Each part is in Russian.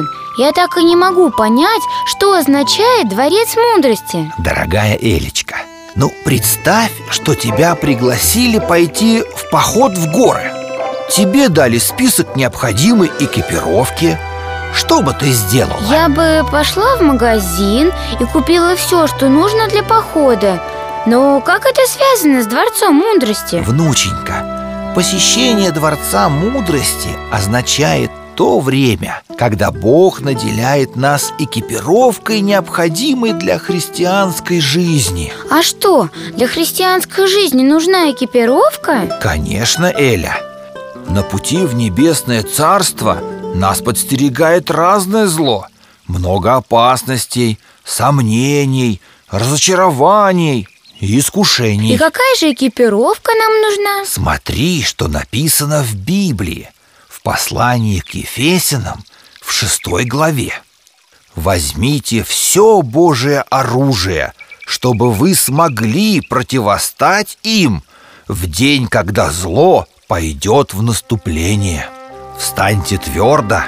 Антон, я так и не могу понять, что означает дворец мудрости Дорогая Элечка, ну представь, что тебя пригласили пойти в поход в горы Тебе дали список необходимой экипировки Что бы ты сделала? Я бы пошла в магазин и купила все, что нужно для похода Но как это связано с дворцом мудрости? Внученька, посещение Дворца Мудрости означает то время, когда Бог наделяет нас экипировкой, необходимой для христианской жизни. А что, для христианской жизни нужна экипировка? Конечно, Эля. На пути в небесное царство нас подстерегает разное зло. Много опасностей, сомнений, разочарований и искушений. И какая же экипировка нам нужна? Смотри, что написано в Библии Послании к Ефесянам в шестой главе. Возьмите все Божие оружие Чтобы вы смогли противостать им В день, когда зло пойдет в наступление. Встаньте твердо,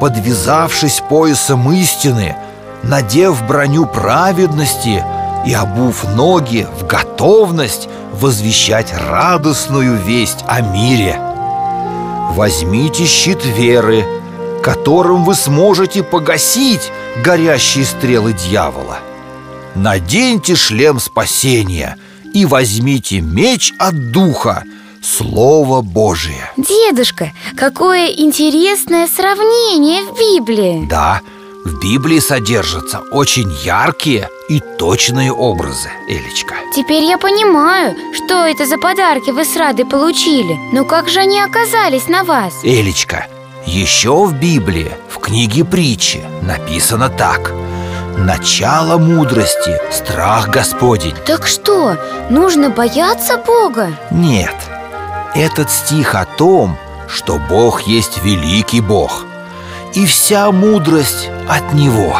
подвязавшись поясом истины Надев броню праведности и обув ноги в готовность возвещать радостную весть о мире Возьмите щит веры, которым вы сможете погасить горящие стрелы дьявола. Наденьте шлем спасения и возьмите меч от духа, Слово Божие. Дедушка, какое интересное сравнение в Библии. Да, в Библии содержатся очень яркие и точные образы, Элечка. Теперь я понимаю, что это за подарки вы с Радой получили. Но как же они оказались на вас? Элечка, еще в Библии, в книге притчи написано так. Начало мудрости – страх Господень Так что, нужно бояться Бога? Нет, этот стих о том, что Бог есть великий Бог И вся мудрость от Него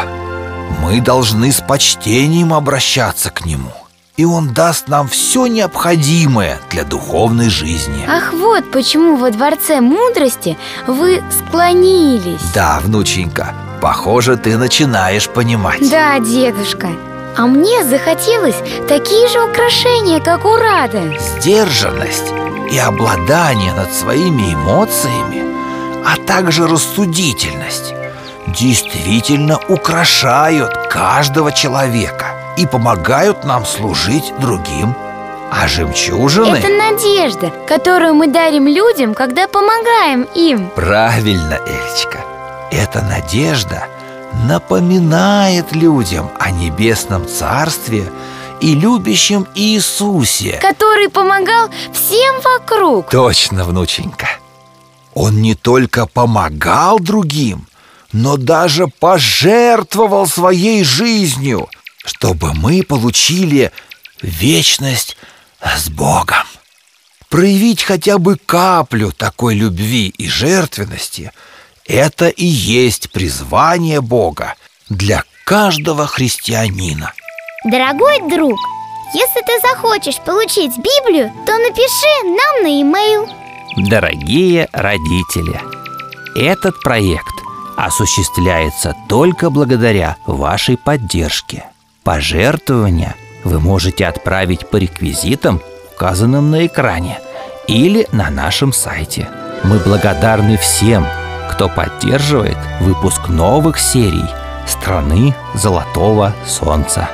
Мы должны с почтением обращаться к Нему И Он даст нам все необходимое для духовной жизни. Ах, вот почему во Дворце Мудрости вы склонились. Да, внученька, похоже, ты начинаешь понимать. Да, дедушка А мне захотелось такие же украшения, как у Рады. Сдержанность и обладание над своими эмоциями, а также рассудительность действительно украшают каждого человека и помогают нам служить другим. А жемчужины... Это надежда, которую мы дарим людям, когда помогаем им Правильно, Элечка. Эта надежда напоминает людям о небесном царстве и любящем Иисусе. Который помогал всем вокруг Точно, внученька. Он не только помогал другим, но даже пожертвовал своей жизнью, чтобы мы получили вечность с Богом. Проявить хотя бы каплю такой любви и жертвенности – это и есть призвание Бога для каждого христианина. Дорогой друг, если ты захочешь получить Библию, то напиши нам на e-mail. Дорогие родители, этот проект осуществляется только благодаря вашей поддержке. Пожертвования вы можете отправить по реквизитам, указанным на экране, или на нашем сайте. Мы благодарны всем, кто поддерживает выпуск новых серий «Страны Золотого Солнца».